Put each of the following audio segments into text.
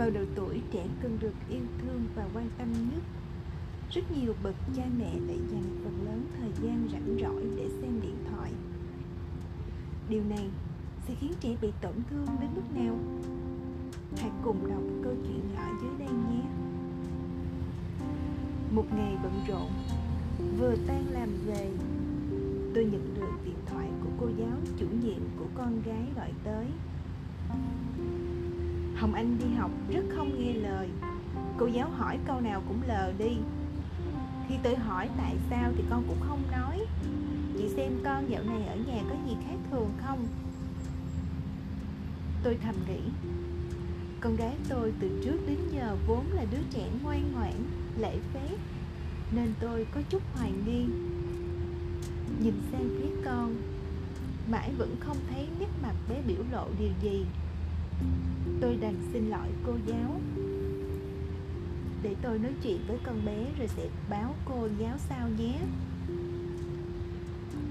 vào độ tuổi trẻ cần được yêu thương và quan tâm nhất. Rất nhiều bậc cha mẹ lại dành phần lớn thời gian rảnh rỗi để xem điện thoại. Điều này sẽ khiến trẻ bị tổn thương đến mức nào? Hãy cùng đọc câu chuyện nhỏ dưới đây nhé. Một ngày bận rộn, vừa tan làm về, tôi nhận được điện thoại của cô giáo chủ nhiệm của con gái gọi tới hồng anh đi học rất không nghe lời. Cô giáo hỏi câu nào cũng lờ đi. Khi tôi hỏi tại sao thì con cũng không nói. Chị xem con dạo này ở nhà có gì khác thường không? Tôi thầm nghĩ, con gái tôi từ trước đến giờ vốn là đứa trẻ ngoan ngoãn, lễ phép, nên tôi có chút hoài nghi. Nhìn sang phía con, mãi vẫn không thấy nét mặt bé biểu lộ điều gì tôi đành xin lỗi cô giáo. Để tôi nói chuyện với con bé rồi sẽ báo cô giáo sao nhé.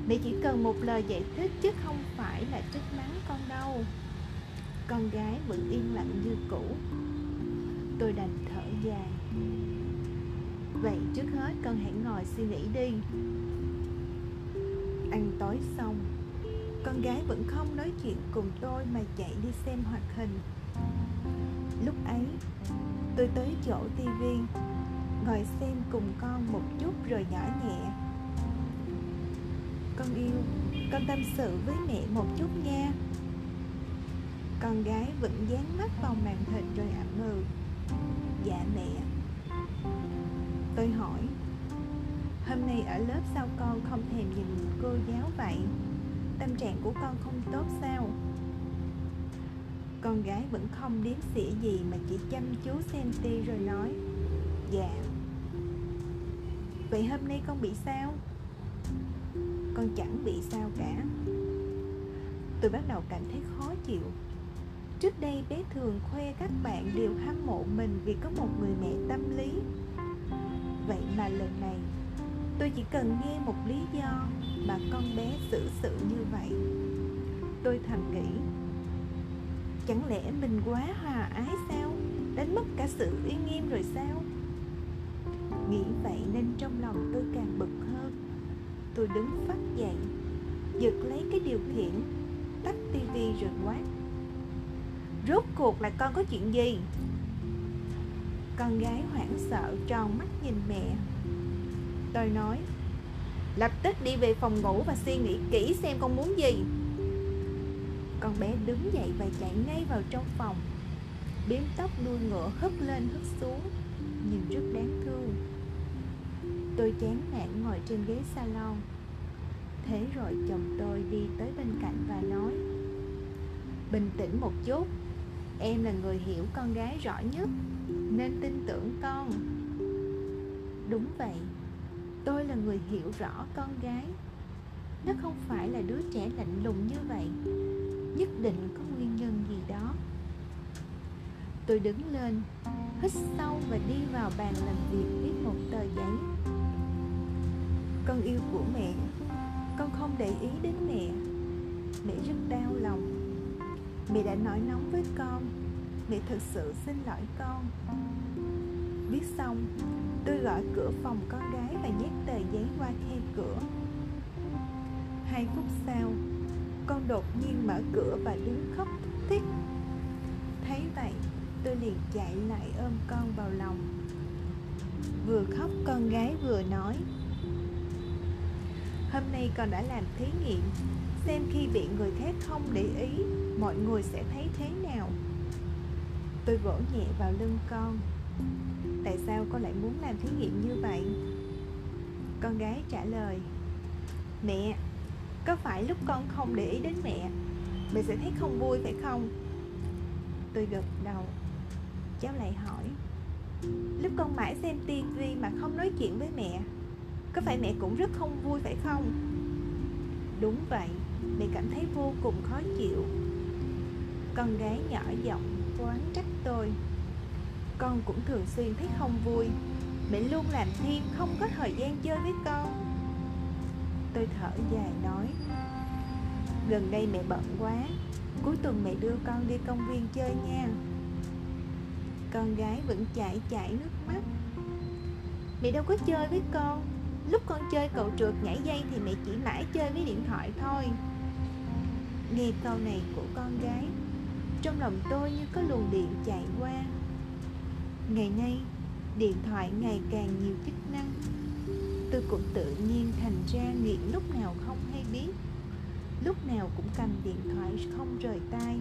Mẹ chỉ cần một lời giải thích chứ không phải là trách mắng con đâu. Con gái vẫn yên lặng như cũ. Tôi đành thở dài. Vậy trước hết con hãy ngồi suy nghĩ đi. Ăn tối xong con gái vẫn không nói chuyện cùng tôi mà chạy đi xem hoạt hình. Lúc ấy, tôi tới chỗ tivi ngồi xem cùng con một chút rồi nhỏ nhẹ. Con yêu, con tâm sự với mẹ một chút nha. Con gái vẫn dán mắt vào màn hình rồi ậm ừ. Dạ mẹ. Tôi hỏi, hôm nay ở lớp sao con không thèm nhìn cô giáo vậy? Tâm trạng của con không tốt sao? Con gái vẫn không đếm xỉa gì mà chỉ chăm chú xem ti rồi nói dạ. Vậy hôm nay con bị sao? Con chẳng bị sao cả. Tôi bắt đầu cảm thấy khó chịu. Trước đây bé thường khoe các bạn đều hâm mộ mình vì có một người mẹ tâm lý. Vậy mà lần này, tôi chỉ cần nghe một lý do mà con bé xử sự như vậy. Tôi thầm nghĩ, chẳng lẽ mình quá hòa ái sao? Đánh mất cả sự uy nghiêm rồi sao? Nghĩ vậy nên trong lòng tôi càng bực hơn. Tôi đứng phát dậy, giật lấy cái điều khiển, tắt tivi rồi quát, rốt cuộc là con có chuyện gì? Con gái hoảng sợ tròn mắt nhìn mẹ. Tôi nói lập tức đi về phòng ngủ và suy nghĩ kỹ xem con muốn gì. Con bé đứng dậy và chạy ngay vào trong phòng. Biếm tóc đuôi ngựa hất lên hất xuống, nhìn rất đáng thương. Tôi chán nản ngồi trên ghế salon. Thế rồi chồng tôi đi tới bên cạnh và nói, bình tĩnh một chút, em là người hiểu con gái rõ nhất, nên tin tưởng con. Đúng vậy tôi là người hiểu rõ con gái. Nó không phải là đứa trẻ lạnh lùng như vậy. Nhất định có nguyên nhân gì đó. Tôi đứng lên, hít sâu và đi vào bàn làm việc viết một tờ giấy. Con yêu của mẹ. Con không để ý đến mẹ. Mẹ rất đau lòng. Mẹ đã nói nóng với con. Mẹ thực sự xin lỗi con. Viết xong tôi gọi cửa phòng con gái và nhét tờ giấy qua khe cửa. Hai phút sau, con đột nhiên mở cửa và đứng khóc thúc thích. Thấy vậy, tôi liền chạy lại ôm con vào lòng. Vừa khóc, con gái vừa nói, hôm nay con đã làm thí nghiệm, xem khi bị người khác không để ý, mọi người sẽ thấy thế nào. Tôi vỗ nhẹ vào lưng con tại sao con lại muốn làm thí nghiệm như vậy? Con gái trả lời, mẹ, có phải lúc con không để ý đến mẹ mẹ sẽ thấy không vui, phải không? Tôi gật đầu. Cháu lại hỏi, lúc con mãi xem tivi mà không nói chuyện với mẹ, có phải mẹ cũng rất không vui, phải không? Đúng vậy, mẹ cảm thấy vô cùng khó chịu. Con gái nhỏ giọng oán trách tôi con cũng thường xuyên thấy không vui. Mẹ luôn làm thêm không có thời gian chơi với con. Tôi thở dài nói, gần đây mẹ bận quá, cuối tuần mẹ đưa con đi công viên chơi nha. Con gái vẫn chảy chảy nước mắt. Mẹ đâu có chơi với con. Lúc con chơi cậu trượt nhảy dây thì mẹ chỉ mãi chơi với điện thoại thôi. Nghe câu này của con gái, trong lòng tôi như có luồng điện chạy qua ngày nay, điện thoại ngày càng nhiều chức năng. Tôi cũng tự nhiên thành ra nghiện lúc nào không hay biết. Lúc nào cũng cầm điện thoại không rời tay.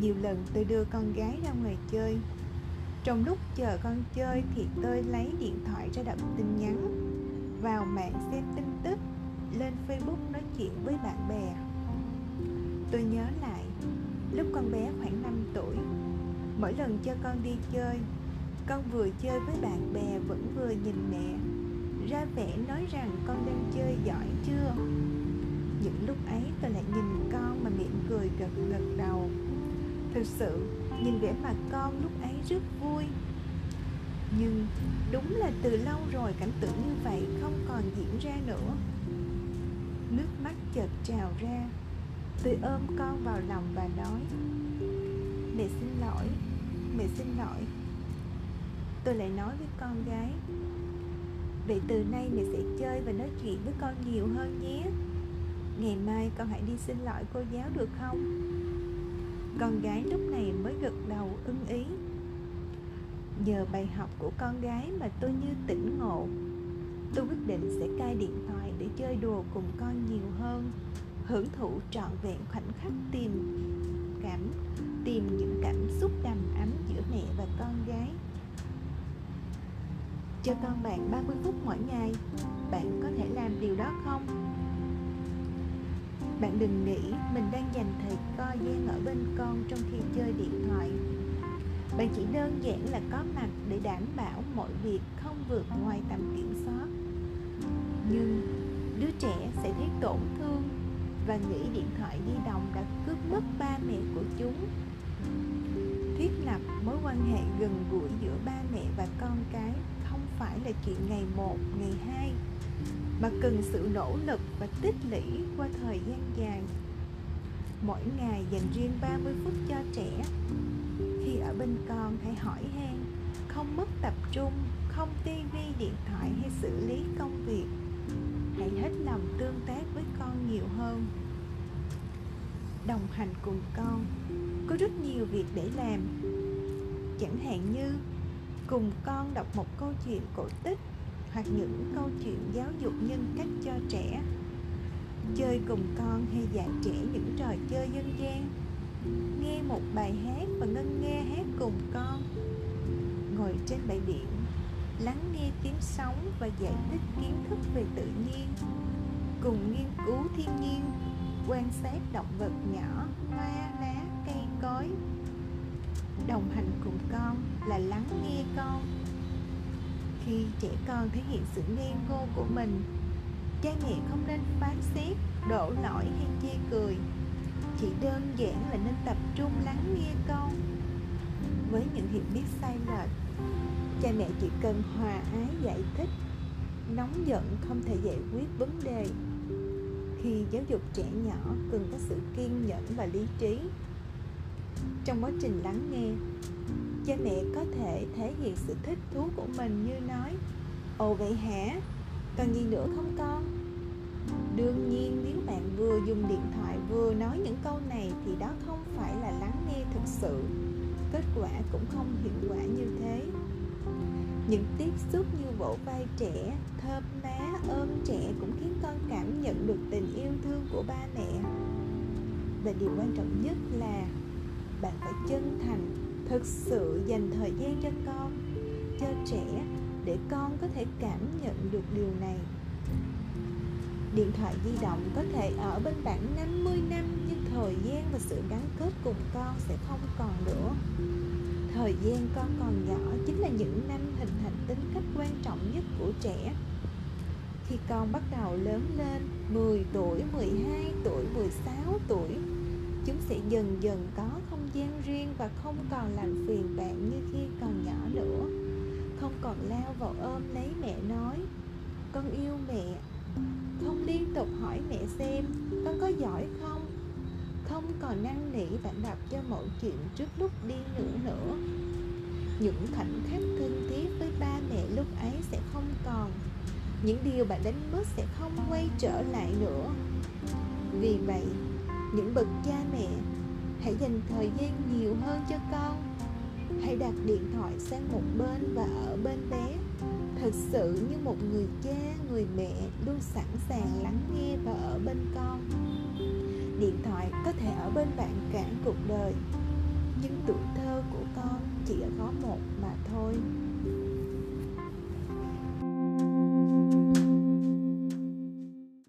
Nhiều lần tôi đưa con gái ra ngoài chơi. Trong lúc chờ con chơi thì tôi lấy điện thoại ra đọc tin nhắn, vào mạng xem tin tức, lên facebook nói chuyện với bạn bè. Tôi nhớ lại, lúc con bé khoảng 5 tuổi mỗi lần cho con đi chơi, con vừa chơi với bạn bè vẫn vừa nhìn mẹ. Ra vẻ nói rằng con đang chơi giỏi chưa? Những lúc ấy tôi lại nhìn con mà miệng cười gật gật đầu. Thực sự, nhìn vẻ mặt con lúc ấy rất vui. Nhưng đúng là từ lâu rồi cảnh tượng như vậy không còn diễn ra nữa. Nước mắt chợt trào ra. Tôi ôm con vào lòng và nói, mẹ xin lỗi mẹ xin lỗi. Tôi lại nói với con gái, vậy từ nay mẹ sẽ chơi và nói chuyện với con nhiều hơn nhé. Ngày mai con hãy đi xin lỗi cô giáo được không? Con gái lúc này mới gật đầu ưng ý. Nhờ bài học của con gái mà tôi như tỉnh ngộ, tôi quyết định sẽ cai điện thoại để chơi đùa cùng con nhiều hơn, hưởng thụ trọn vẹn khoảnh khắc tìm cảm, tìm những cảm xúc đầm ấm giữa mẹ và con gái. Cho con bạn 30 phút mỗi ngày, bạn có thể làm điều đó không? Bạn đừng nghĩ mình đang dành thời co gian ở bên con trong khi chơi điện thoại. Bạn chỉ đơn giản là có mặt để đảm bảo mọi việc không vượt ngoài tầm kiểm soát. Nhưng đứa trẻ sẽ thấy tổn thương và nghĩ điện thoại di động đã cướp mất ba mẹ của chúng. Thiết lập mối quan hệ gần gũi giữa ba mẹ và con cái không phải là chuyện ngày một, ngày hai, mà cần sự nỗ lực và tích lũy qua thời gian dài. Mỗi ngày dành riêng 30 phút cho trẻ. Khi ở bên con, hãy hỏi han, không mất tập trung, không tivi điện thoại hay xử lý công việc hãy hết lòng tương tác với con nhiều hơn. Đồng hành cùng con, có rất nhiều việc để làm. Chẳng hạn như cùng con đọc một câu chuyện cổ tích hoặc những câu chuyện giáo dục nhân cách cho trẻ. Chơi cùng con hay dạy trẻ những trò chơi dân gian. Nghe một bài hát và ngân nghe hát cùng con. Ngồi trên bãi biển lắng nghe tiếng sóng và giải thích kiến thức về tự nhiên. Cùng nghiên cứu thiên nhiên, quan sát động vật nhỏ, hoa, lá, cây, cối. Đồng hành cùng con là lắng nghe con. Khi trẻ con thể hiện sự ngây ngô của mình, cha mẹ không nên phán xét, đổ lỗi hay chê cười. Chỉ đơn giản là nên tập trung lắng nghe con. Với những hiểu biết sai lệch cha mẹ chỉ cần hòa ái giải thích, nóng giận không thể giải quyết vấn đề. Khi giáo dục trẻ nhỏ cần có sự kiên nhẫn và lý trí. Trong quá trình lắng nghe, cha mẹ có thể thể hiện sự thích thú của mình như nói, ồ vậy hả? Cần gì nữa không con? Đương nhiên, nếu bạn vừa dùng điện thoại vừa nói những câu này thì đó không phải là lắng nghe thực sự. Kết quả cũng không hiệu quả như thế những tiếp xúc như vỗ vai trẻ, thơm má ôm trẻ cũng khiến con cảm nhận được tình yêu thương của ba mẹ. Và điều quan trọng nhất là bạn phải chân thành, thực sự dành thời gian cho con, cho trẻ để con có thể cảm nhận được điều này. Điện thoại di động có thể ở bên bạn 50 năm nhưng thời gian và sự gắn kết cùng con sẽ không còn nữa thời gian con còn nhỏ chính là những năm hình thành tính cách quan trọng nhất của trẻ. Khi con bắt đầu lớn lên 10 tuổi, 12 tuổi, 16 tuổi chúng sẽ dần dần có không gian riêng và không còn làm phiền bạn như khi còn nhỏ nữa. Không còn lao vào ôm lấy mẹ nói con yêu mẹ. Không liên tục hỏi mẹ xem con có giỏi không? Không còn năn nỉ bạn đọc cho mọi chuyện trước lúc đi nữa nữa. Những khoảnh khắc thân thiết với ba mẹ lúc ấy sẽ không còn. Những điều bạn đánh mất sẽ không quay trở lại nữa. Vì vậy, những bậc cha mẹ, hãy dành thời gian nhiều hơn cho con. Hãy đặt điện thoại sang một bên và ở bên bé. Thật sự như một người cha, người mẹ luôn sẵn sàng lắng nghe và ở bên con điện thoại có thể ở bên bạn cả cuộc đời, nhưng tuổi thơ của con chỉ có một mà thôi.